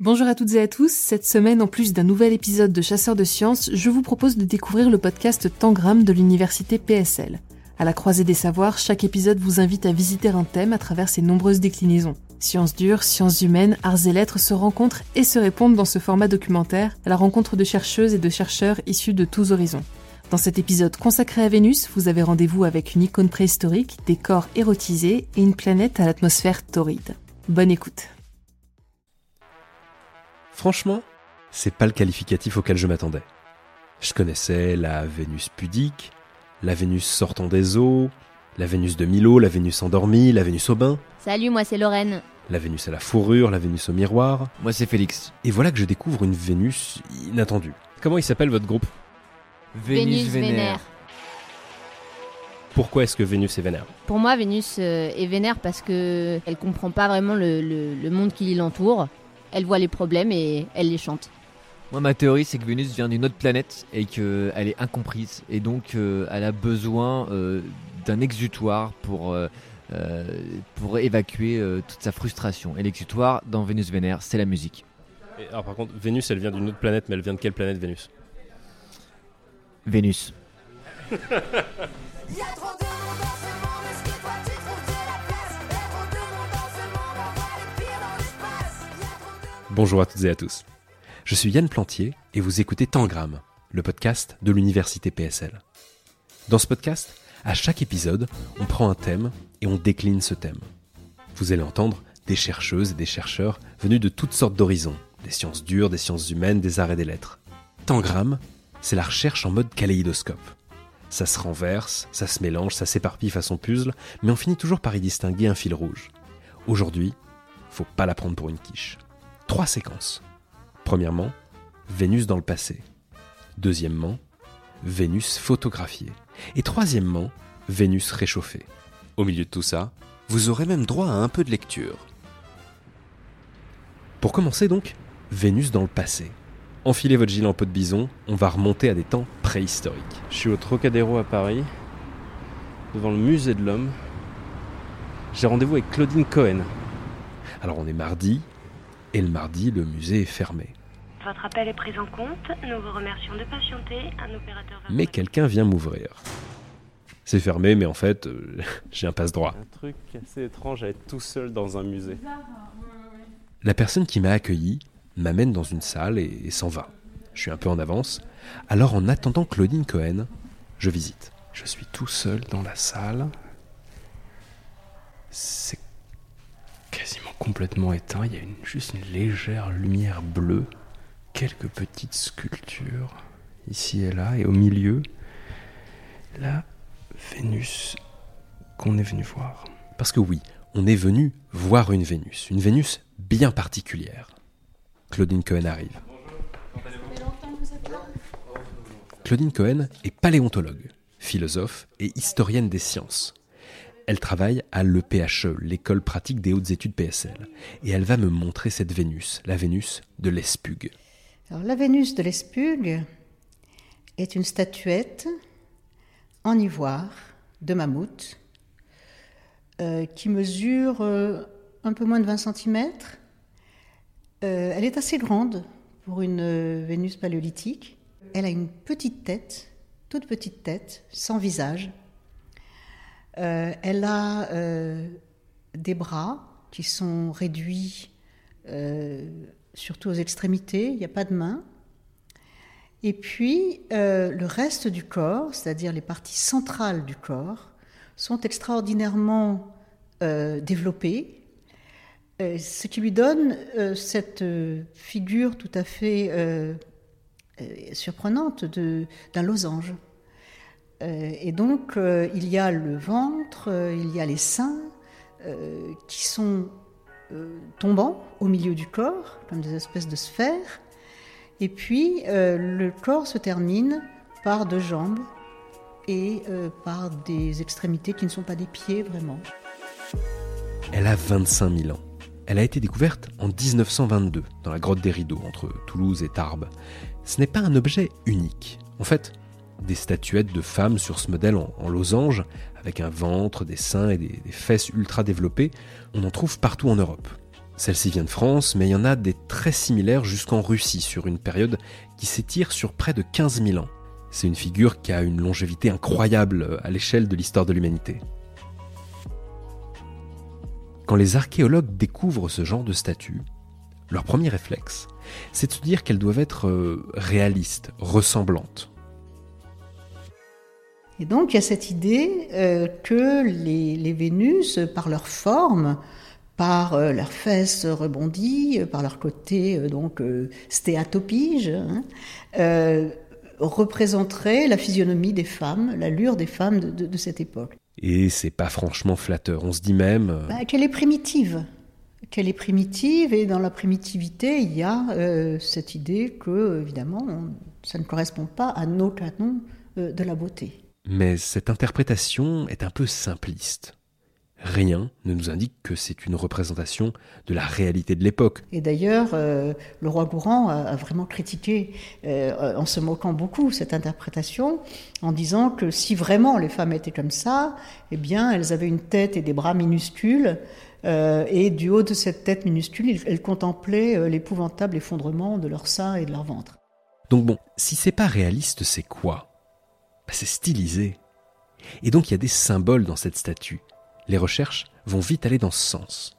Bonjour à toutes et à tous, cette semaine en plus d'un nouvel épisode de Chasseurs de Sciences, je vous propose de découvrir le podcast Tangram de l'université PSL. À la croisée des savoirs, chaque épisode vous invite à visiter un thème à travers ses nombreuses déclinaisons. Sciences dures, sciences humaines, arts et lettres se rencontrent et se répondent dans ce format documentaire à la rencontre de chercheuses et de chercheurs issus de tous horizons. Dans cet épisode consacré à Vénus, vous avez rendez-vous avec une icône préhistorique, des corps érotisés et une planète à l'atmosphère torride. Bonne écoute. Franchement, c'est pas le qualificatif auquel je m'attendais. Je connaissais la Vénus pudique, la Vénus sortant des eaux, la Vénus de Milo, la Vénus endormie, la Vénus au bain. Salut, moi c'est Lorraine. La Vénus à la fourrure, la Vénus au miroir. Moi c'est Félix. Et voilà que je découvre une Vénus inattendue. Comment il s'appelle votre groupe? Vénus, Vénère. Pourquoi est-ce que Vénus est vénère? Pour moi, Vénus euh, est vénère parce que elle comprend pas vraiment le, le monde qui l'entoure elle voit les problèmes et elle les chante. Moi, ma théorie, c'est que Vénus vient d'une autre planète et qu'elle est incomprise. Et donc, euh, elle a besoin euh, d'un exutoire pour, euh, pour évacuer toute sa frustration. Et l'exutoire, dans Vénus Vénère, c'est la musique. alors, par contre, Vénus, elle vient d'une autre planète, mais elle vient de quelle planète, Vénus? Vénus. Bonjour à toutes et à tous. Je suis Yann Plantier et vous écoutez Tangram, le podcast de l'université PSL. Dans ce podcast, à chaque épisode, on prend un thème et on décline ce thème. Vous allez entendre des chercheuses et des chercheurs venus de toutes sortes d'horizons, des sciences dures, des sciences humaines, des arts et des lettres. Tangram, c'est la recherche en mode kaléidoscope. Ça se renverse, ça se mélange, ça s'éparpille façon puzzle, mais on finit toujours par y distinguer un fil rouge. Aujourd'hui, faut pas la prendre pour une quiche trois séquences. Premièrement, Vénus dans le passé. Deuxièmement, Vénus photographiée. Et troisièmement, Vénus réchauffée. Au milieu de tout ça, vous aurez même droit à un peu de lecture. Pour commencer donc, Vénus dans le passé. Enfilez votre gilet en peau de bison, on va remonter à des temps préhistoriques. Je suis au Trocadéro à Paris, devant le musée de l'homme. J'ai rendez-vous avec Claudine Cohen. Alors on est mardi, et le mardi, le musée est fermé. Votre appel est pris en compte. Nous vous remercions de patienter. Un opérateur Mais quelqu'un vient m'ouvrir. C'est fermé, mais en fait, euh, j'ai un passe-droit. Un truc assez étrange à être tout seul dans un musée. La personne qui m'a accueilli m'amène dans une salle et, et s'en va. Je suis un peu en avance. Alors, en attendant Claudine Cohen, je visite. Je suis tout seul dans la salle. C'est complètement éteint. Il y a juste une légère lumière bleue, quelques petites sculptures ici et là, et au milieu, la Vénus qu'on est venu voir. Parce que oui, on est venu voir une Vénus, une Vénus bien particulière. Claudine Cohen arrive. Claudine Cohen est paléontologue, philosophe et historienne des sciences. Elle travaille à l'EPHE, l'école pratique des hautes études PSL. Et elle va me montrer cette Vénus, la Vénus de l'Espugue. La Vénus de l'Espugue est une statuette en ivoire de mammouth euh, qui mesure euh, un peu moins de 20 cm. Euh, elle est assez grande pour une Vénus paléolithique. Elle a une petite tête, toute petite tête, sans visage, euh, elle a euh, des bras qui sont réduits euh, surtout aux extrémités, il n'y a pas de main. Et puis le reste du corps, c'est-à-dire les parties centrales du corps, sont extraordinairement développées, ce qui lui donne cette figure tout à fait surprenante d'un losange. Euh, et donc, euh, il y a le ventre, euh, il y a les seins qui sont tombants au milieu du corps, comme des espèces de sphères. Et puis, le corps se termine par deux jambes et par des extrémités qui ne sont pas des pieds vraiment. Elle a 25 000 ans. Elle a été découverte en 1922 dans la grotte des Rideaux entre Toulouse et Tarbes. Ce n'est pas un objet unique. En fait, des statuettes de femmes sur ce modèle en, losange, avec un ventre, des seins et des, fesses ultra développées, on en trouve partout en Europe. Celle-ci vient de France, mais il y en a des très similaires jusqu'en Russie sur une période qui s'étire sur près de 15 000 ans. C'est une figure qui a une longévité incroyable à l'échelle de l'histoire de l'humanité. Quand les archéologues découvrent ce genre de statue, leur premier réflexe, c'est de se dire qu'elles doivent être euh, réalistes, ressemblantes. Et donc il y a cette idée euh, que les, Vénus, par leur forme, par euh, leurs fesses rebondies, par leur côté donc stéatopige, hein, représenteraient la physionomie des femmes, l'allure des femmes de, cette époque. Et c'est pas franchement flatteur. On se dit même bah, qu'elle est primitive qu'elle est primitive et dans la primitivité, il y a euh, cette idée que, évidemment, ça ne correspond pas à nos canons euh, de la beauté. Mais cette interprétation est un peu simpliste. Rien ne nous indique que c'est une représentation de la réalité de l'époque. Et d'ailleurs, euh, le roi Gourand a, vraiment critiqué, en se moquant beaucoup, cette interprétation, en disant que si vraiment les femmes étaient comme ça, eh bien, elles avaient une tête et des bras minuscules, euh, et du haut de cette tête minuscule, elles contemplaient euh, l'épouvantable effondrement de leur sein et de leur ventre. Donc bon, si c'est pas réaliste, c'est quoi? C'est stylisé. Et donc il y a des symboles dans cette statue. Les recherches vont vite aller dans ce sens.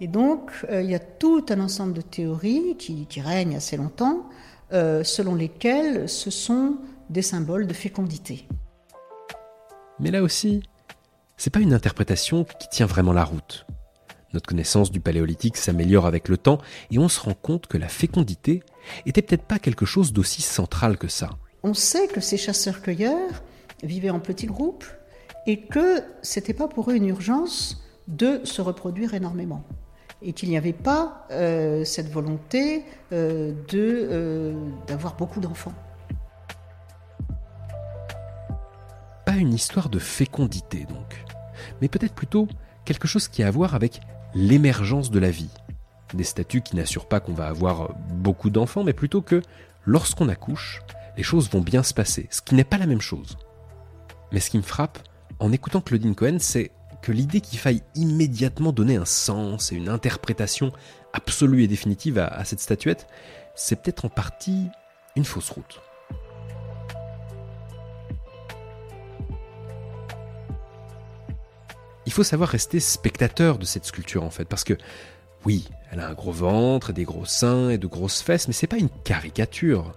Et donc euh, il y a tout un ensemble de théories qui, qui règnent assez longtemps, selon lesquelles ce sont des symboles de fécondité. Mais là aussi, c'est pas une interprétation qui tient vraiment la route. Notre connaissance du paléolithique s'améliore avec le temps et on se rend compte que la fécondité était peut-être pas quelque chose d'aussi central que ça. On sait que ces chasseurs-cueilleurs vivaient en petits groupes et que c'était pas pour eux une urgence de se reproduire énormément et qu'il n'y avait pas euh, cette volonté euh, euh, d'avoir beaucoup d'enfants. Pas une histoire de fécondité donc mais peut-être plutôt quelque chose qui a à voir avec l'émergence de la vie. Des statuts qui n'assurent pas qu'on va avoir beaucoup d'enfants, mais plutôt que lorsqu'on accouche, les choses vont bien se passer, ce qui n'est pas la même chose. Mais ce qui me frappe, en écoutant Claudine Cohen, c'est que l'idée qu'il faille immédiatement donner un sens et une interprétation absolue et définitive à, cette statuette, c'est peut-être en partie une fausse route. il faut savoir rester spectateur de cette sculpture en fait, parce que oui, elle a un gros ventre, des gros seins et de grosses fesses, mais c'est pas une caricature.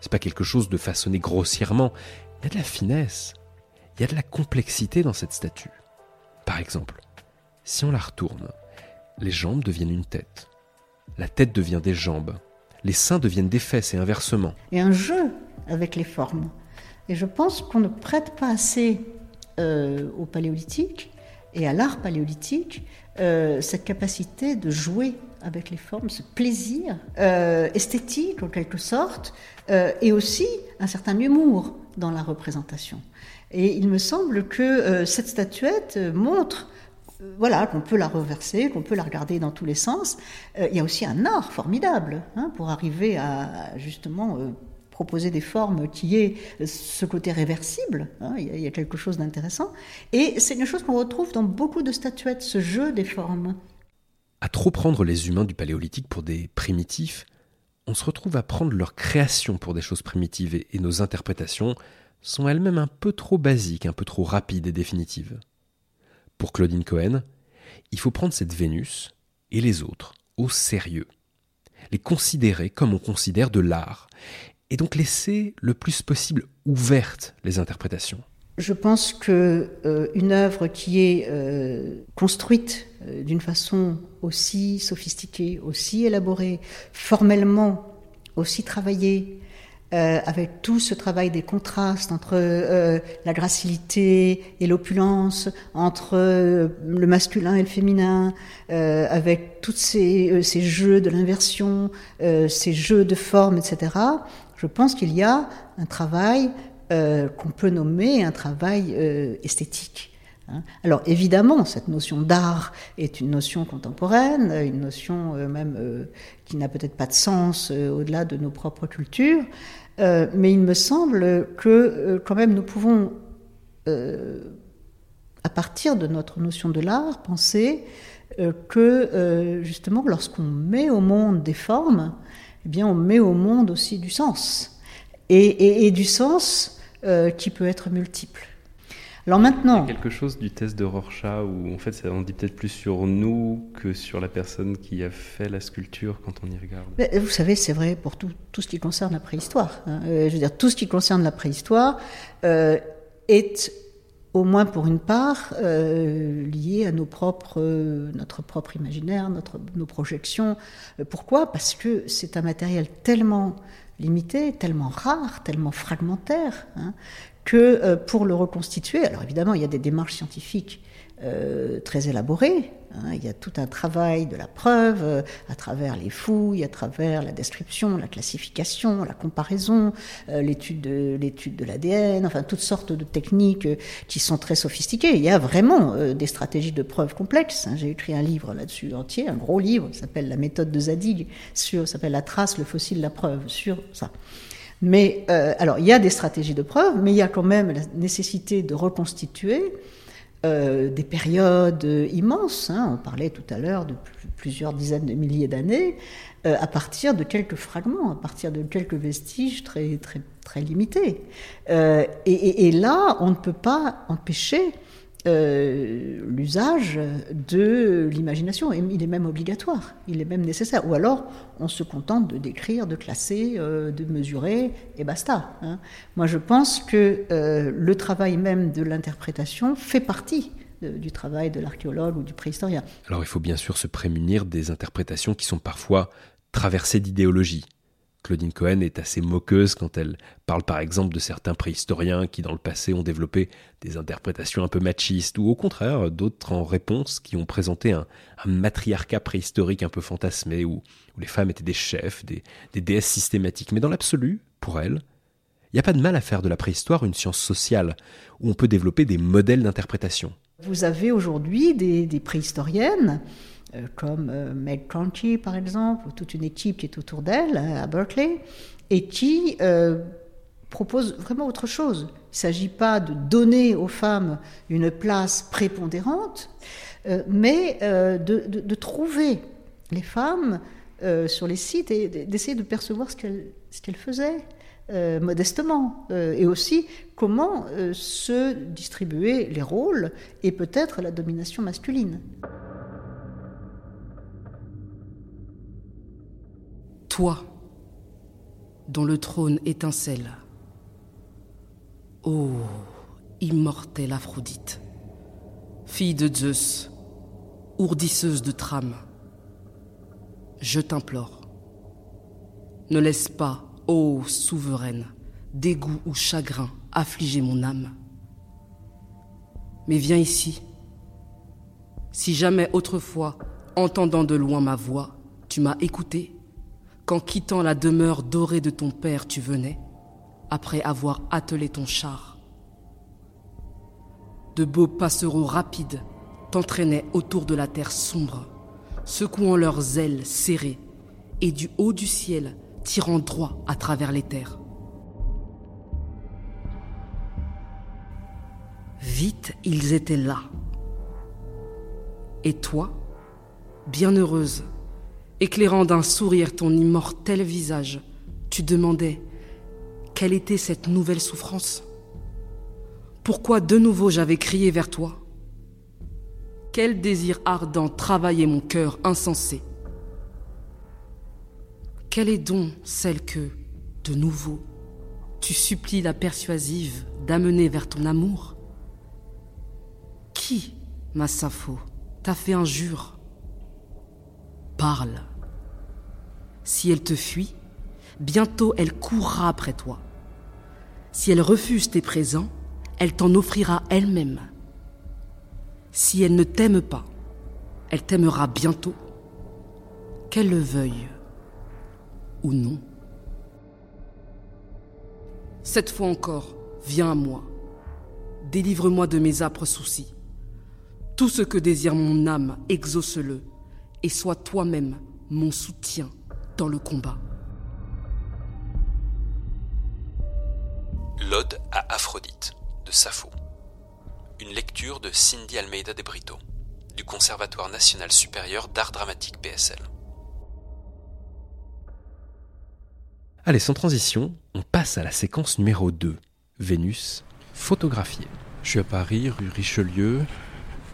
C'est pas quelque chose de façonné grossièrement. Il y a de la finesse, il y a de la complexité dans cette statue. Par exemple, si on la retourne, les jambes deviennent une tête, la tête devient des jambes, les seins deviennent des fesses et inversement. Et un jeu avec les formes. Et je pense qu'on ne prête pas assez euh, au paléolithique et à l'art paléolithique euh, cette capacité de jouer avec les formes, ce plaisir euh, esthétique en quelque sorte, euh, et aussi un certain humour dans la représentation. Et il me semble que cette statuette montre voilà, qu'on peut la reverser, qu'on peut la regarder dans tous les sens. il y a aussi un art formidable hein, pour arriver à justement proposer des formes qui aient ce côté réversible. Hein, il, y a, quelque chose d'intéressant. Et c'est une chose qu'on retrouve dans beaucoup de statuettes, ce jeu des formes. À trop prendre les humains du paléolithique pour des primitifs, on se retrouve à prendre leur création pour des choses primitives et, nos interprétations sont elles-mêmes un peu trop basiques, un peu trop rapides et définitives. Pour Claudine Cohen, il faut prendre cette Vénus et les autres au sérieux, les considérer comme on considère de l'art, et donc laisser le plus possible ouvertes les interprétations. Je pense que euh, une œuvre qui est euh, construite euh, d'une façon aussi sophistiquée, aussi élaborée, formellement aussi travaillée, avec tout ce travail des contrastes entre la gracilité et l'opulence, entre le masculin et le féminin, avec tous ces, ces, jeux de l'inversion, ces jeux de forme, etc je pense qu'il y a un travail euh, qu'on peut nommer un travail euh, esthétique. Hein. Alors évidemment, cette notion d'art est une notion contemporaine, une notion euh, même qui n'a peut-être pas de sens au-delà de nos propres cultures, mais il me semble que quand même nous pouvons à partir de notre notion de l'art, penser euh, que euh, justement lorsqu'on met au monde des formes, eh bien on met au monde aussi du sens. Et, du sens euh, qui peut être multiple. Alors maintenant. Il y a quelque chose du test de Rorschach où en fait ça en dit peut-être plus sur nous que sur la personne qui a fait la sculpture quand on y regarde. vous savez, c'est vrai pour tout, tout, ce qui concerne la préhistoire. Hein. je veux dire, tout ce qui concerne la préhistoire est au moins pour une part, euh, lié à nos propres, euh, notre propre imaginaire, notre, nos projections. Euh, pourquoi? Parce que c'est un matériel tellement limité, tellement rare, tellement fragmentaire, hein, que pour le reconstituer, alors évidemment, il y a des démarches scientifiques euh, très élaboré. Hein. Il y a tout un travail de la preuve euh, à travers les fouilles, à travers la description, la classification, la comparaison, euh, l'étude de l'étude de l'ADN, enfin toutes sortes de techniques qui sont très sophistiquées. Il y a vraiment des stratégies de preuve complexes. Hein. J'ai écrit un livre là-dessus entier, un gros livre, qui s'appelle La méthode de Zadig, sur s'appelle La trace, le fossile, la preuve, sur ça. Mais alors il y a des stratégies de preuve, mais il y a quand même la nécessité de reconstituer euh, des périodes immenses, hein, on parlait tout à l'heure de plusieurs dizaines de milliers d'années, euh, à partir de quelques fragments, à partir de quelques vestiges très, très, très limités. Euh, et, là, on ne peut pas empêcher euh, l'usage de l'imagination. Il est même obligatoire, il est même nécessaire. Ou alors, on se contente de décrire, de classer, euh, de mesurer, et basta. Hein. Moi, je pense que euh, le travail même de l'interprétation fait partie du travail de l'archéologue ou du préhistorien. Alors, il faut bien sûr se prémunir des interprétations qui sont parfois traversées d'idéologie. Claudine Cohen est assez moqueuse quand elle parle par exemple de certains préhistoriens qui dans le passé ont développé des interprétations un peu machistes ou au contraire d'autres en réponse qui ont présenté un, matriarcat préhistorique un peu fantasmé où, les femmes étaient des chefs, des, déesses systématiques. Mais dans l'absolu, pour elle, il n'y a pas de mal à faire de la préhistoire une science sociale où on peut développer des modèles d'interprétation. Vous avez aujourd'hui des préhistoriennes comme euh, Meg Conchi par exemple, ou toute une équipe qui est autour d'elle à Berkeley, et qui euh, propose vraiment autre chose. Il ne s'agit pas de donner aux femmes une place prépondérante, mais de, trouver les femmes sur les sites et d'essayer de percevoir ce qu'elles faisaient. modestement, et aussi comment se distribuer les rôles et peut-être la domination masculine. Toi, dont le trône étincelle. Ô immortelle Aphrodite, fille de Zeus, ourdisseuse de trame, je t'implore, ne laisse pas, ô souveraine, dégoût ou chagrin affliger mon âme. Mais viens ici. Si jamais autrefois, entendant de loin ma voix, tu m'as écouté, quand quittant la demeure dorée de ton père tu venais, après avoir attelé ton char. De beaux passereaux rapides t'entraînaient autour de la terre sombre, secouant leurs ailes serrées, et du haut du ciel tirant droit à travers les terres. Vite ils étaient là. Et toi, bienheureuse, Éclairant d'un sourire ton immortel visage, tu demandais quelle était cette nouvelle souffrance? Pourquoi de nouveau j'avais crié vers toi? Quel désir ardent travaillait mon cœur insensé? Quelle est donc celle que, de nouveau, tu supplies la persuasive d'amener vers ton amour? Qui, ma Sappho, t'a fait injure? Parle. Si elle te fuit, bientôt elle courra après toi. Si elle refuse tes présents, elle t'en offrira elle-même. Si elle ne t'aime pas, elle t'aimera bientôt, qu'elle le veuille ou non. Cette fois encore, viens à moi, délivre-moi de mes âpres soucis. Tout ce que désire mon âme, exauce-le, et sois toi-même mon soutien dans le combat. L'Ode à Aphrodite de Sappho. une lecture de Cindy Almeida de Brito, du Conservatoire national supérieur d'art dramatique PSL. Allez, sans transition, on passe à la séquence numéro 2, Vénus, photographiée. Je suis à Paris, rue Richelieu.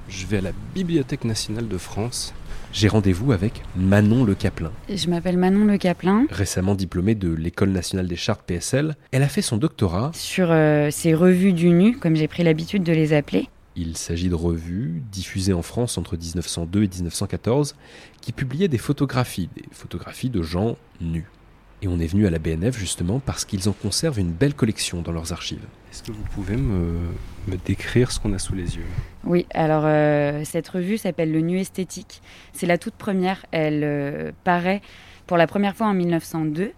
Je vais à la Bibliothèque nationale de France. J'ai rendez-vous avec Manon Le Caplin. Je m'appelle Manon Le Caplin. Récemment diplômée de l'École nationale des chartes PSL, elle a fait son doctorat sur euh, ces revues du nu, comme j'ai pris l'habitude de les appeler. Il s'agit de revues diffusées en France entre 1902 et 1914 qui publiaient des photographies, des photographies de gens nus. Et on est venu à la BNF justement parce qu'ils en conservent une belle collection dans leurs archives. Est-ce que vous pouvez me, me décrire ce qu'on a sous les yeux? Oui, alors euh, cette revue s'appelle Le Nu Esthétique. C'est la toute première. Elle euh, paraît pour la première fois en 1902.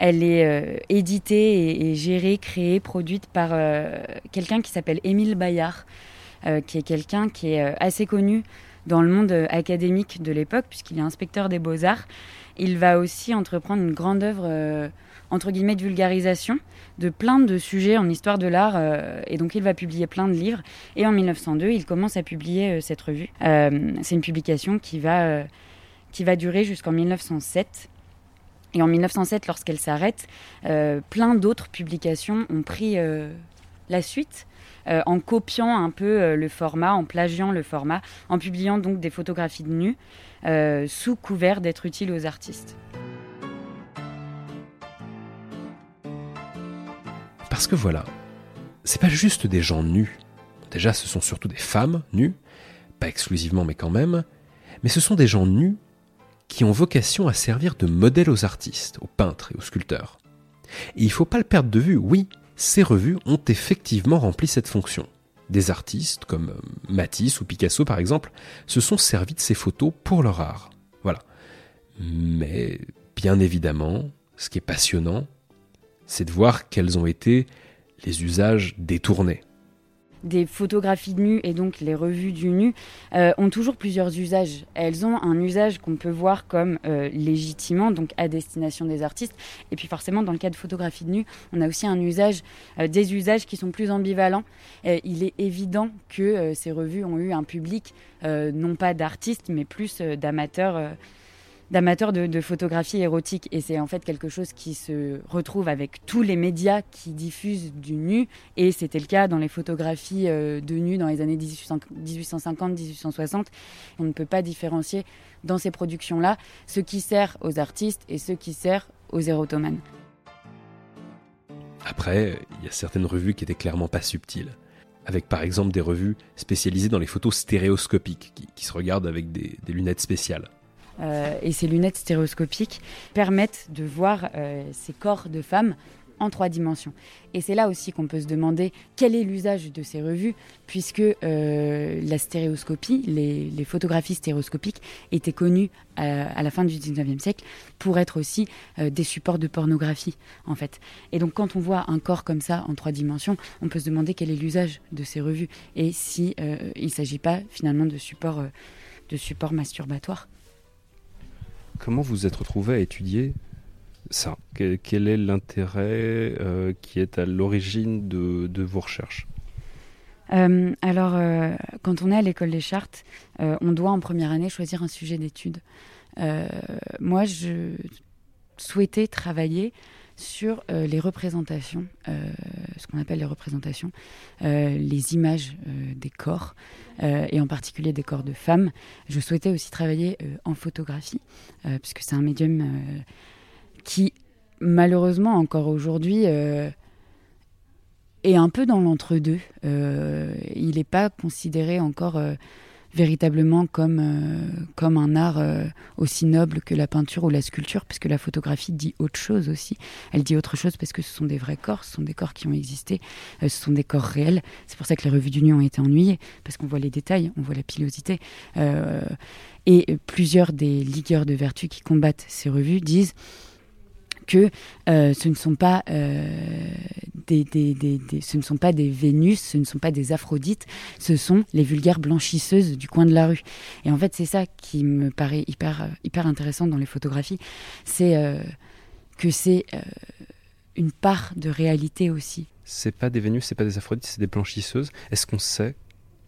Elle est euh, éditée et, et, gérée, créée, produite par quelqu'un qui s'appelle Émile Bayard, qui est quelqu'un qui est assez connu dans le monde académique de l'époque, puisqu'il est inspecteur des beaux-arts. Il va aussi entreprendre une grande œuvre, euh, entre guillemets, de vulgarisation de plein de sujets en histoire de l'art. Euh, et donc, il va publier plein de livres. Et en 1902, il commence à publier euh, cette revue. c'est une publication qui va, qui va durer jusqu'en 1907. Et en 1907, lorsqu'elle s'arrête, plein d'autres publications ont pris la suite. En copiant un peu le format, en plagiant le format, en publiant donc des photographies de nus sous couvert d'être utiles aux artistes. Parce que voilà, c'est pas juste des gens nus. Déjà, ce sont surtout des femmes nues, pas exclusivement mais quand même, mais ce sont des gens nus qui ont vocation à servir de modèle aux artistes, aux peintres et aux sculpteurs. Et il faut pas le perdre de vue, oui, ces revues ont effectivement rempli cette fonction. Des artistes comme euh, Matisse ou Picasso par exemple se sont servis de ces photos pour leur art. Voilà. Mais bien évidemment, ce qui est passionnant, c'est de voir quels ont été les usages détournés des photographies de nu et donc les revues du nu euh, ont toujours plusieurs usages. Elles ont un usage qu'on peut voir comme euh, légitimement, donc à destination des artistes. Et puis forcément, dans le cas de photographies de nu, on a aussi un usage, euh, des usages qui sont plus ambivalents. il est évident que ces revues ont eu un public, non pas d'artistes, mais plus d'amateurs d'amateurs de, photographie érotique. Et c'est en fait quelque chose qui se retrouve avec tous les médias qui diffusent du nu. Et c'était le cas dans les photographies euh, de nu dans les années 1850-1860. On ne peut pas différencier dans ces productions-là ce qui sert aux artistes et ce qui sert aux érotomanes. Après, il y a certaines revues qui étaient clairement pas subtiles avec par exemple des revues spécialisées dans les photos stéréoscopiques, qui, se regardent avec des lunettes spéciales. Euh, et ces lunettes stéréoscopiques permettent de voir euh, ces corps de femmes en trois dimensions. Et c'est là aussi qu'on peut se demander quel est l'usage de ces revues, puisque euh, la stéréoscopie, les, photographies stéréoscopiques étaient connues à, la fin du 19e siècle pour être aussi des supports de pornographie, en fait. Et donc quand on voit un corps comme ça en trois dimensions, on peut se demander quel est l'usage de ces revues et si il ne s'agit pas finalement de supports de support masturbatoires. Comment vous êtes retrouvé à étudier ça? Quel, est l'intérêt euh, qui est à l'origine de, vos recherches? Euh, alors, euh, quand on est à l'école des chartes, on doit en première année choisir un sujet d'étude. moi, je souhaitais travailler sur euh, les représentations, euh, ce qu'on appelle les représentations, euh, les images des corps, et en particulier des corps de femmes. Je souhaitais aussi travailler en photographie, puisque c'est un médium qui, malheureusement, encore aujourd'hui, est un peu dans l'entre-deux. il n'est pas considéré encore véritablement comme, euh, comme un art euh, aussi noble que la peinture ou la sculpture, puisque la photographie dit autre chose aussi. Elle dit autre chose parce que ce sont des vrais corps, ce sont des corps qui ont existé, euh, ce sont des corps réels. C'est pour ça que les revues du nu ont été ennuyées, parce qu'on voit les détails, on voit la pilosité. et plusieurs des ligueurs de vertu qui combattent ces revues disent que euh, ce ne sont pas euh, des, ce ne sont pas des Vénus, ce ne sont pas des Aphrodites, ce sont les vulgaires blanchisseuses du coin de la rue. Et en fait, c'est ça qui me paraît hyper hyper intéressant dans les photographies, c'est euh, que c'est une part de réalité aussi. C'est pas des Vénus, c'est pas des Aphrodites, c'est des blanchisseuses. Est-ce qu'on sait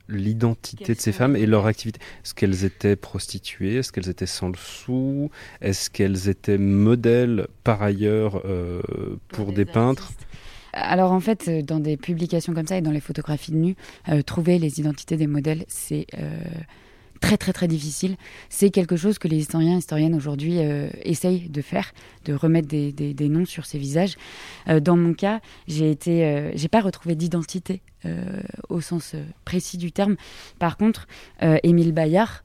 l'identité de ces femmes et leur activité. Est-ce qu'elles étaient prostituées? Est-ce qu'elles étaient sans le sou Est-ce qu'elles étaient modèles par ailleurs euh, pour, des, peintres? alors en fait, euh, dans des publications comme ça et dans les photographies de nus, euh, trouver les identités des modèles, c'est très très très difficile. C'est quelque chose que les historiens et historiennes aujourd'hui euh, essayent de faire, de remettre des, noms sur ces visages. Euh, dans mon cas, j'ai été, euh, j'ai pas retrouvé d'identité au sens précis du terme. Par contre, Émile Bayard,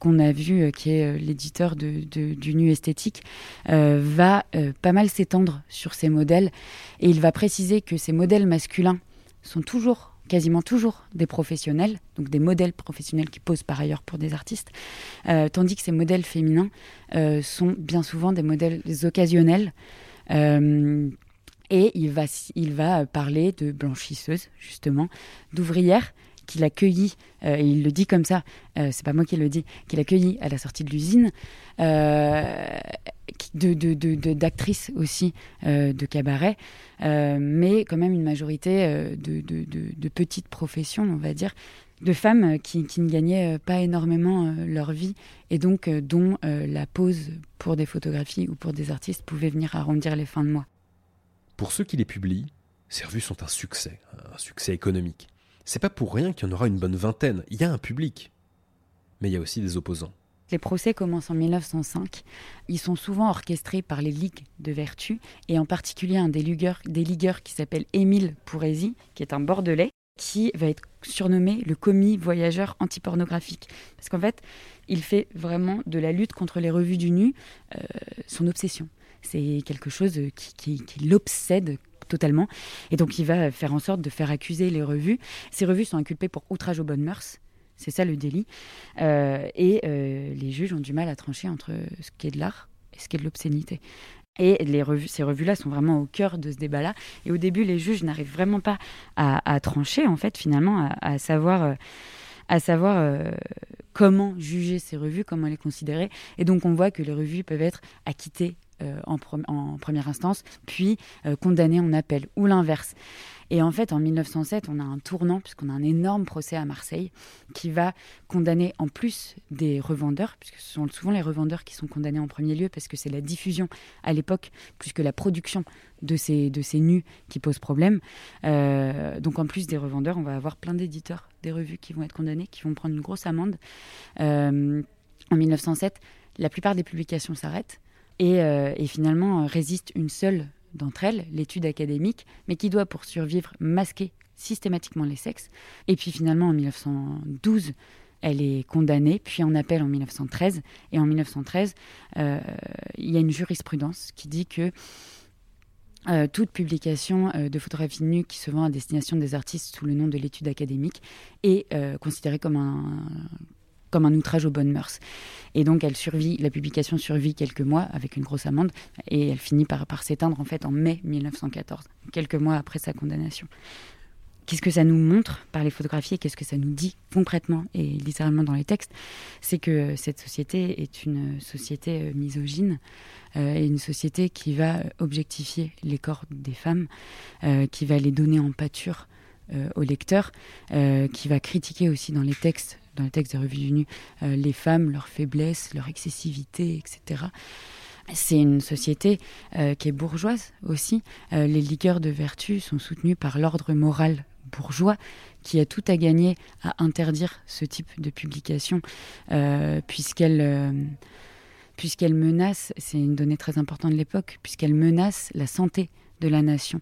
qu'on a vu, qui est l'éditeur du Nu esthétique, va pas mal s'étendre sur ces modèles et il va préciser que ces modèles masculins sont toujours quasiment toujours des professionnels, donc des modèles professionnels qui posent par ailleurs pour des artistes, euh, tandis que ces modèles féminins euh, sont bien souvent des modèles occasionnels. Euh, et il va, il va parler de blanchisseuses, justement, d'ouvrières qu'il a cueilli, et il le dit comme ça, c'est pas moi qui le dis, qu'il a cueilli à la sortie de l'usine, d'actrices de, de, aussi euh, de cabaret, euh, mais quand même une majorité euh, de, petites professions, on va dire, de femmes qui, qui, ne gagnaient pas énormément leur vie et donc dont la pose pour des photographies ou pour des artistes pouvait venir arrondir les fins de mois. Pour ceux qui les publient, ces revues sont un succès, un succès économique. C'est pas pour rien qu'il y en aura une bonne vingtaine. Il y a un public, mais il y a aussi des opposants. Les procès commencent en 1905. Ils sont souvent orchestrés par les ligues de vertu, et en particulier un des ligueurs, qui s'appelle Émile Pourresi, qui est un Bordelais, qui va être surnommé le commis voyageur antipornographique. Parce qu'en fait, il fait vraiment de la lutte contre les revues du nu euh, son obsession. C'est quelque chose qui, qui l'obsède totalement. Et donc, il va faire en sorte de faire accuser les revues. Ces revues sont inculpées pour outrage aux bonnes mœurs c'est ça le délit. Euh, et euh, les juges ont du mal à trancher entre ce qui est de l'art et ce qui est de l'obscénité. Et les revues, ces revues-là sont vraiment au cœur de ce débat-là. Et au début, les juges n'arrivent vraiment pas à, trancher, en fait, finalement, à, savoir, à savoir euh, comment juger ces revues, comment les considérer. Et donc, on voit que les revues peuvent être acquittées en, en, première instance, puis condamnées en appel, ou l'inverse. Et en fait, en 1907, on a un tournant, puisqu'on a un énorme procès à Marseille, qui va condamner en plus des revendeurs, puisque ce sont souvent les revendeurs qui sont condamnés en premier lieu, parce que c'est la diffusion à l'époque, plus que la production de ces, de ces nus qui pose problème. Euh, donc en plus des revendeurs, on va avoir plein d'éditeurs des revues qui vont être condamnés, qui vont prendre une grosse amende. Euh, en 1907, la plupart des publications s'arrêtent. Et, euh, et, finalement résiste une seule d'entre elles, l'étude académique, mais qui doit, pour survivre, masquer systématiquement les sexes. Et puis finalement, en 1912, elle est condamnée, puis en appel en 1913. Et en 1913, euh, il y a une jurisprudence qui dit que euh, toute publication euh, de photographie nue qui se vend à destination des artistes sous le nom de l'étude académique est considérée comme un comme un outrage aux bonnes mœurs. Et donc, elle survit, la publication survit quelques mois avec une grosse amende et elle finit par, s'éteindre en fait en mai 1914, quelques mois après sa condamnation. Qu'est-ce que ça nous montre par les photographies et qu'est-ce que ça nous dit concrètement et littéralement dans les textes? C'est que cette société est une société euh, misogyne euh, et une société qui va objectifier les corps des femmes, euh, qui va les donner en pâture aux lecteurs, qui va critiquer aussi dans les textes dans les textes des revues du nu, euh, les femmes, leurs faiblesses, leur excessivité, etc. C'est une société euh, qui est bourgeoise aussi. Euh, les ligueurs de vertu sont soutenus par l'ordre moral bourgeois qui a tout à gagner à interdire ce type de publication puisqu'elle puisqu'elle menace, c'est une donnée très importante de l'époque, puisqu'elle menace la santé de la nation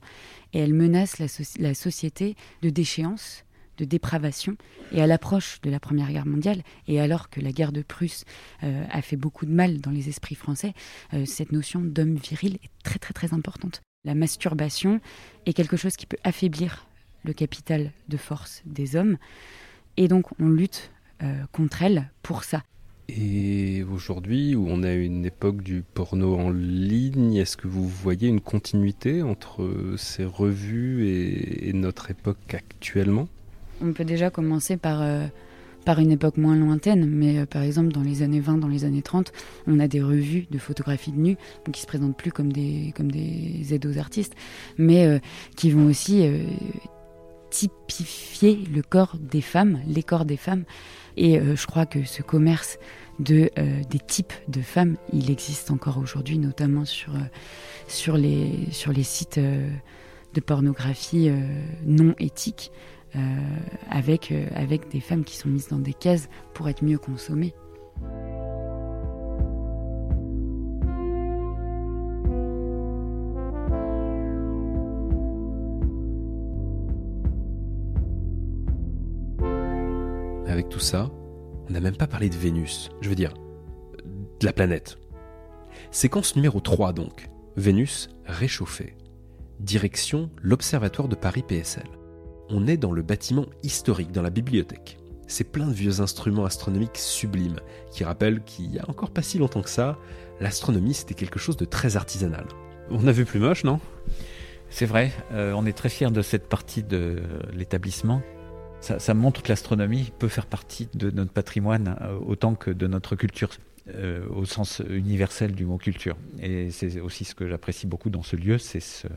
et elle menace la société de déchéance de dépravation. Et à l'approche de la Première Guerre mondiale, et alors que la guerre de Prusse euh, a fait beaucoup de mal dans les esprits français, euh, cette notion d'homme viril est très très très importante. La masturbation est quelque chose qui peut affaiblir le capital de force des hommes, et donc on lutte euh, contre elle pour ça. Et aujourd'hui, où on a une époque du porno en ligne, est-ce que vous voyez une continuité entre ces revues et notre époque actuellement? On peut déjà commencer par, euh, par une époque moins lointaine, mais euh, par exemple dans les années 20, dans les années 30, on a des revues de photographie de nu qui se présentent plus comme des, comme des aides aux artistes, mais euh, qui vont aussi typifier le corps des femmes, les corps des femmes. Et je crois que ce commerce de, des types de femmes, il existe encore aujourd'hui, notamment sur, sur, les, sur les sites de pornographie non éthique. Avec, avec des femmes qui sont mises dans des cases pour être mieux consommées. avec tout ça, on n'a même pas parlé de Vénus, je veux dire, de la planète. Séquence numéro 3 donc, Vénus réchauffée. Direction l'Observatoire de Paris PSL. On est dans le bâtiment historique, dans la bibliothèque. C'est plein de vieux instruments astronomiques sublimes qui rappellent qu'il y a encore pas si longtemps que ça, l'astronomie c'était quelque chose de très artisanal. On a vu plus moche, non? C'est vrai, euh, on est très fiers de cette partie de l'établissement ça, montre que l'astronomie peut faire partie de notre patrimoine euh, autant que de notre culture. Euh, au sens universel du mot culture. Et c'est aussi ce que j'apprécie beaucoup dans ce lieu, c'est ce,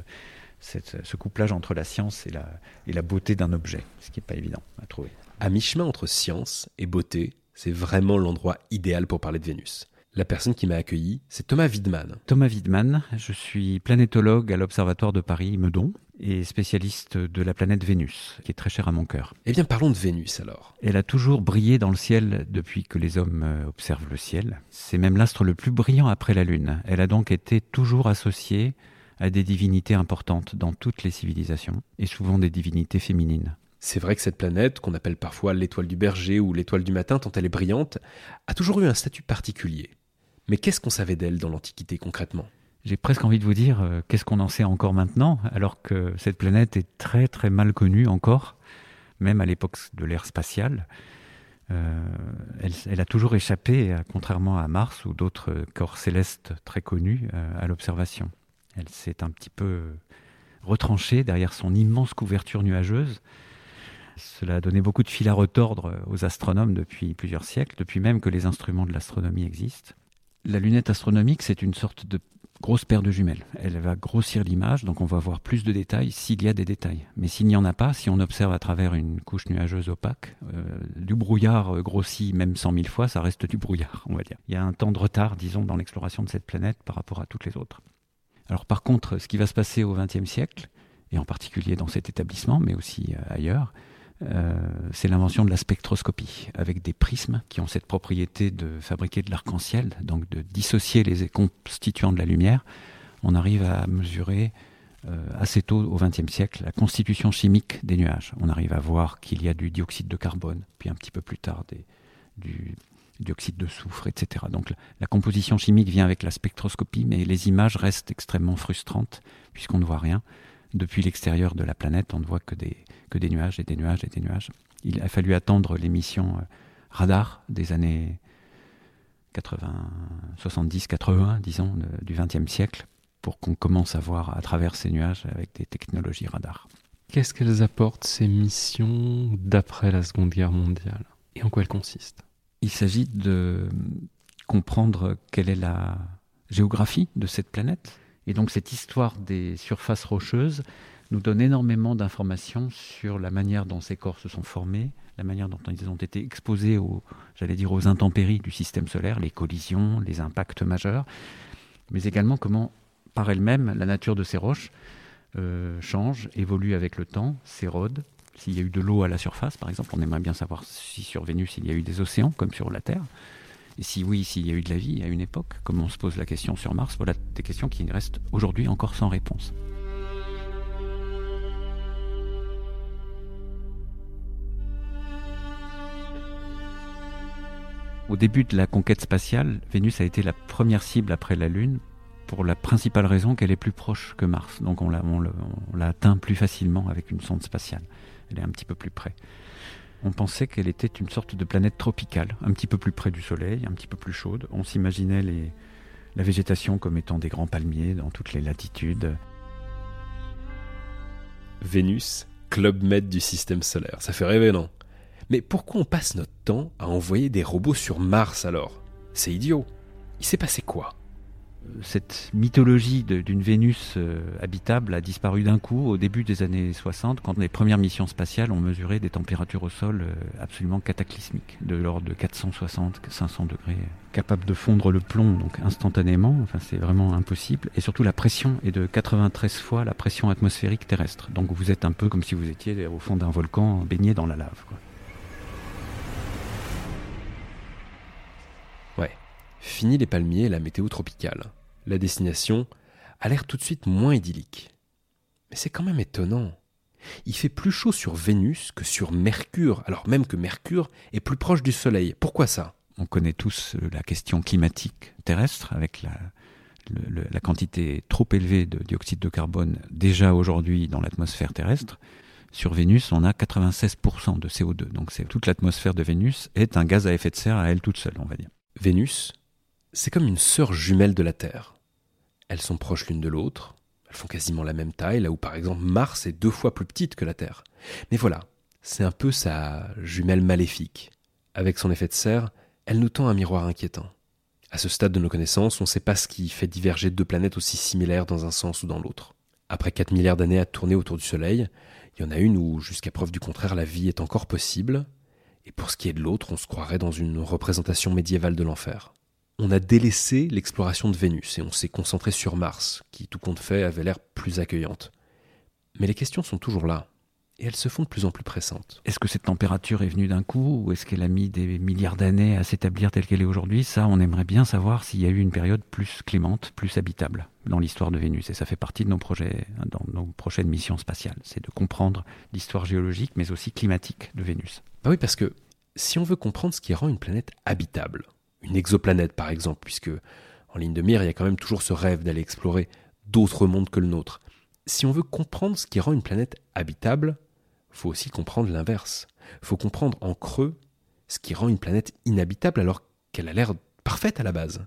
couplage entre la science et la, et la beauté d'un objet, ce qui n'est pas évident à trouver. À mi-chemin entre science et beauté, c'est vraiment l'endroit idéal pour parler de Vénus. La personne qui m'a accueilli, c'est Thomas Widman. Thomas Widman, je suis planétologue à l'Observatoire de Paris-Meudon et spécialiste de la planète Vénus, qui est très chère à mon cœur. Eh bien, parlons de Vénus alors. Elle a toujours brillé dans le ciel depuis que les hommes euh, observent le ciel. C'est même l'astre le plus brillant après la Lune. Elle a donc été toujours associée à des divinités importantes dans toutes les civilisations, et souvent des divinités féminines. C'est vrai que cette planète, qu'on appelle parfois l'étoile du berger ou l'étoile du matin tant elle est brillante, a toujours eu un statut particulier. Mais qu'est-ce qu'on savait d'elle dans l'Antiquité concrètement? J'ai presque envie de vous dire, euh, qu'est-ce qu'on en sait encore maintenant, alors que cette planète est très très mal connue encore, même à l'époque de l'ère spatiale. Euh, elle, a toujours échappé, contrairement à Mars ou d'autres corps célestes très connus, euh, à l'observation. Elle s'est un petit peu retranchée derrière son immense couverture nuageuse. Cela a donné beaucoup de fil à retordre aux astronomes depuis plusieurs siècles, depuis même que les instruments de l'astronomie existent. La lunette astronomique, c'est une sorte de grosse paire de jumelles. Elle va grossir l'image, donc on va voir plus de détails s'il y a des détails. Mais s'il n'y en a pas, si on observe à travers une couche nuageuse opaque, euh, du brouillard grossit même cent mille fois, ça reste du brouillard, on va dire. Il y a un temps de retard, disons, dans l'exploration de cette planète par rapport à toutes les autres. Alors par contre, ce qui va se passer au XXe siècle, et en particulier dans cet établissement, mais aussi euh, ailleurs, euh, c'est l'invention de la spectroscopie, avec des prismes qui ont cette propriété de fabriquer de l'arc-en-ciel, donc de dissocier les constituants de la lumière. On arrive à mesurer euh, assez tôt au XXe siècle la constitution chimique des nuages. On arrive à voir qu'il y a du dioxyde de carbone, puis un petit peu plus tard du dioxyde de soufre, etc. Donc la composition chimique vient avec la spectroscopie, mais les images restent extrêmement frustrantes puisqu'on ne voit rien depuis l'extérieur de la planète, on ne voit que des, nuages et des nuages et des nuages. Il a fallu attendre l'émission euh, radar des années 70, 80, disons, du XXe siècle, pour qu'on commence à voir à travers ces nuages avec des technologies radar. Qu'est-ce qu'elles apportent, ces missions, d'après la Seconde Guerre mondiale? Et en quoi elles consistent? Il s'agit de comprendre quelle est la géographie de cette planète, et donc cette histoire des surfaces rocheuses nous donne énormément d'informations sur la manière dont ces corps se sont formés, la manière dont ils ont été exposés aux, j'allais dire, aux intempéries du système solaire, les collisions, les impacts majeurs, mais également comment, par elle-même, la nature de ces roches euh, change, évolue avec le temps, s'érode. S'il y a eu de l'eau à la surface, par exemple, on aimerait bien savoir si sur Vénus il y a eu des océans, comme sur la Terre. Et si oui, s'il y a eu de la vie à une époque, comme on se pose la question sur Mars, voilà des questions qui restent aujourd'hui encore sans réponse. Au début de la conquête spatiale, Vénus a été la première cible après la Lune pour la principale raison qu'elle est plus proche que Mars. Donc on l'a atteint plus facilement avec une sonde spatiale. Elle est un petit peu plus près on pensait qu'elle était une sorte de planète tropicale, un petit peu plus près du Soleil, un petit peu plus chaude. On s'imaginait la végétation comme étant des grands palmiers dans toutes les latitudes. Vénus, club med du système solaire, ça fait rêver, non? Mais pourquoi on passe notre temps à envoyer des robots sur Mars alors? C'est idiot. Il s'est passé quoi? Cette mythologie d'une Vénus euh, habitable a disparu d'un coup au début des années 60, quand les premières missions spatiales ont mesuré des températures au sol euh, absolument cataclysmiques, de l'ordre de 460-500 degrés, capables de fondre le plomb donc instantanément. Enfin, c'est vraiment impossible. Et surtout, la pression est de 93 fois la pression atmosphérique terrestre. Donc, vous êtes un peu comme si vous étiez au fond d'un volcan baigné dans la lave. Quoi. Fini les palmiers et la météo tropicale la destination a l'air tout de suite moins idyllique. Mais c'est quand même étonnant. Il fait plus chaud sur Vénus que sur Mercure, alors même que Mercure est plus proche du Soleil. Pourquoi ça? On connaît tous euh, la question climatique terrestre avec la, la quantité trop élevée de dioxyde de carbone déjà aujourd'hui dans l'atmosphère terrestre. Sur Vénus, on a 96% de CO2. Donc c'est toute l'atmosphère de Vénus est un gaz à effet de serre à elle toute seule, on va dire. Vénus, c'est comme une sœur jumelle de la Terre. Elles sont proches l'une de l'autre, elles font quasiment la même taille, là où par exemple Mars est deux fois plus petite que la Terre. Mais voilà, c'est un peu sa jumelle maléfique. Avec son effet de serre, elle nous tend un miroir inquiétant. À ce stade de nos connaissances, on ne sait pas ce qui fait diverger deux planètes aussi similaires dans un sens ou dans l'autre. Après 4 milliards d'années à tourner autour du Soleil, il y en a une où, jusqu'à preuve du contraire, la vie est encore possible, et pour ce qui est de l'autre, on se croirait dans une représentation médiévale de l'enfer on a délaissé l'exploration de Vénus et on s'est concentré sur Mars, qui tout compte fait avait l'air plus accueillante. Mais les questions sont toujours là, et elles se font de plus en plus pressantes. Est-ce que cette température est venue d'un coup, ou est-ce qu'elle a mis des milliards d'années à s'établir telle qu'elle est aujourd'hui? Ça, on aimerait bien savoir s'il y a eu une période plus clémente, plus habitable dans l'histoire de Vénus. Et ça fait partie de nos projets, dans nos prochaines missions spatiales. C'est de comprendre l'histoire géologique, mais aussi climatique de Vénus. Bah oui, parce que si on veut comprendre ce qui rend une planète habitable, une exoplanète par exemple, puisque en ligne de mire, il y a quand même toujours ce rêve d'aller explorer d'autres mondes que le nôtre. Si on veut comprendre ce qui rend une planète habitable, faut aussi comprendre l'inverse. Faut comprendre en creux ce qui rend une planète inhabitable alors qu'elle a l'air parfaite à la base.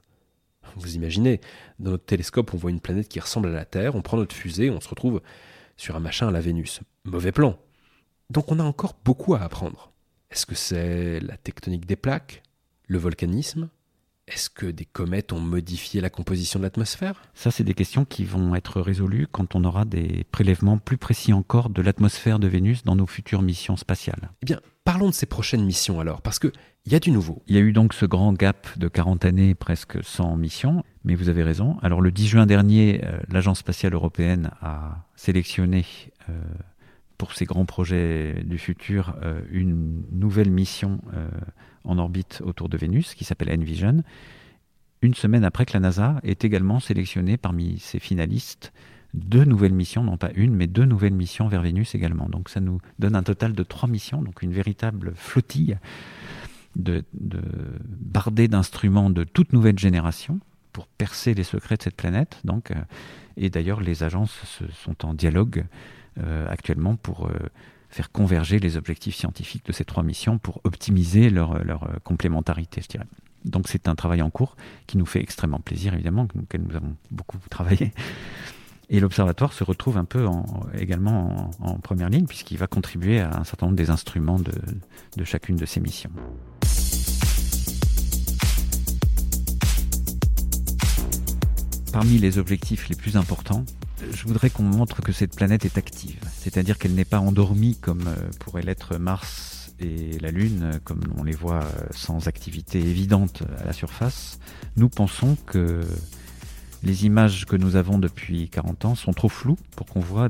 Vous imaginez, dans notre télescope, on voit une planète qui ressemble à la Terre, on prend notre fusée, on se retrouve sur un machin à la Vénus. Mauvais plan. Donc on a encore beaucoup à apprendre. Est-ce que c'est la tectonique des plaques? Le volcanisme Est-ce que des comètes ont modifié la composition de l'atmosphère? Ça, c'est des questions qui vont être résolues quand on aura des prélèvements plus précis encore de l'atmosphère de Vénus dans nos futures missions spatiales. Eh bien, parlons de ces prochaines missions alors, parce qu'il y a du nouveau. Il y a eu donc ce grand gap de 40 années, presque sans mission, mais vous avez raison. Alors, le 10 juin dernier, euh, l'Agence spatiale européenne a sélectionné. Euh, pour ces grands projets du futur, euh, une nouvelle mission en orbite autour de Vénus, qui s'appelle Envision, une semaine après que la NASA ait également sélectionné parmi ses finalistes deux nouvelles missions, non pas une, mais deux nouvelles missions vers Vénus également. Donc ça nous donne un total de trois missions, donc une véritable flottille de, de bardée d'instruments de toute nouvelle génération pour percer les secrets de cette planète. Donc, euh, et d'ailleurs, les agences sont en dialogue euh, actuellement pour euh, faire converger les objectifs scientifiques de ces trois missions pour optimiser leur, euh, complémentarité, je dirais. Donc c'est un travail en cours qui nous fait extrêmement plaisir, évidemment, auquel nous avons beaucoup travaillé. Et l'observatoire se retrouve un peu en, également en, première ligne, puisqu'il va contribuer à un certain nombre des instruments de chacune de ces missions. Parmi les objectifs les plus importants, je voudrais qu'on montre que cette planète est active, c'est-à-dire qu'elle n'est pas endormie comme euh, pourrait l'être Mars et la Lune, comme on les voit euh, sans activité évidente à la surface. Nous pensons que les images que nous avons depuis 40 ans sont trop floues pour qu'on voit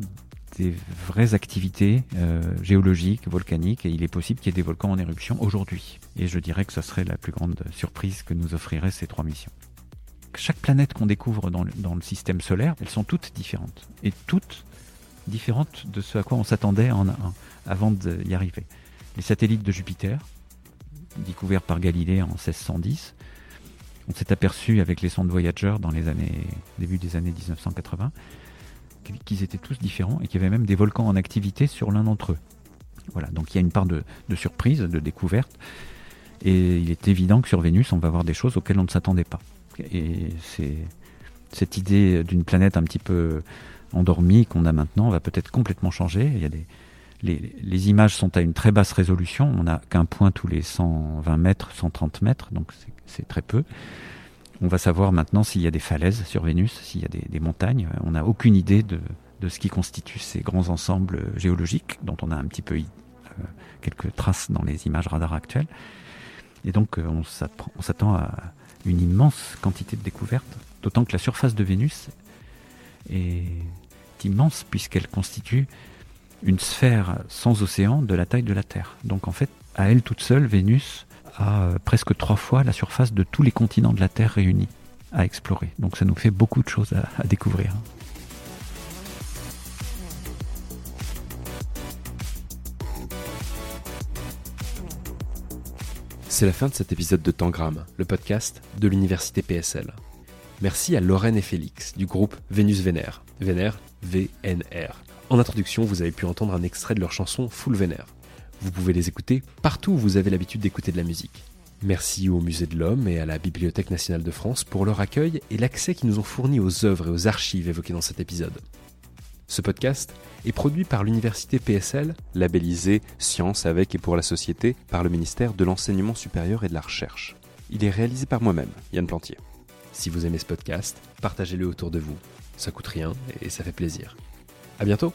des vraies activités euh, géologiques, volcaniques, et il est possible qu'il y ait des volcans en éruption aujourd'hui. Et je dirais que ce serait la plus grande surprise que nous offriraient ces trois missions chaque planète qu'on découvre dans le, système solaire, elles sont toutes différentes. Et toutes différentes de ce à quoi on s'attendait avant d'y arriver. Les satellites de Jupiter, découverts par Galilée en 1610, on s'est aperçu avec les sondes Voyager dans les années, début des années 1980, qu'ils étaient tous différents et qu'il y avait même des volcans en activité sur l'un d'entre eux. Voilà, donc il y a une part de, de, surprise, de découverte, et il est évident que sur Vénus, on va voir des choses auxquelles on ne s'attendait pas. Et c'est cette idée d'une planète un petit peu endormie qu'on a maintenant va peut-être complètement changer. Il y a des, les, les, images sont à une très basse résolution. On n'a qu'un point tous les 120 mètres, 130 mètres, donc c'est très peu. On va savoir maintenant s'il y a des falaises sur Vénus, s'il y a des, montagnes. On n'a aucune idée de, ce qui constitue ces grands ensembles géologiques, dont on a un petit peu quelques traces dans les images radar actuelles. Et donc on s'attend à une immense quantité de découvertes, d'autant que la surface de Vénus est immense puisqu'elle constitue une sphère sans océan de la taille de la Terre. Donc en fait, à elle toute seule, Vénus a euh, presque trois fois la surface de tous les continents de la Terre réunis à explorer. Donc ça nous fait beaucoup de choses à, à découvrir. C'est la fin de cet épisode de Tangram, le podcast de l'Université PSL. Merci à Lorraine et Félix du groupe Vénus Vénère. Vénère, VNR. En introduction, vous avez pu entendre un extrait de leur chanson Full Vénère. Vous pouvez les écouter partout où vous avez l'habitude d'écouter de la musique. Merci au Musée de l'Homme et à la Bibliothèque nationale de France pour leur accueil et l'accès qu'ils nous ont fourni aux œuvres et aux archives évoquées dans cet épisode. Ce podcast est produit par l'université PSL, labellisé Science avec et pour la société par le ministère de l'Enseignement supérieur et de la Recherche. Il est réalisé par moi-même, Yann Plantier. Si vous aimez ce podcast, partagez-le autour de vous. Ça coûte rien et ça fait plaisir. À bientôt!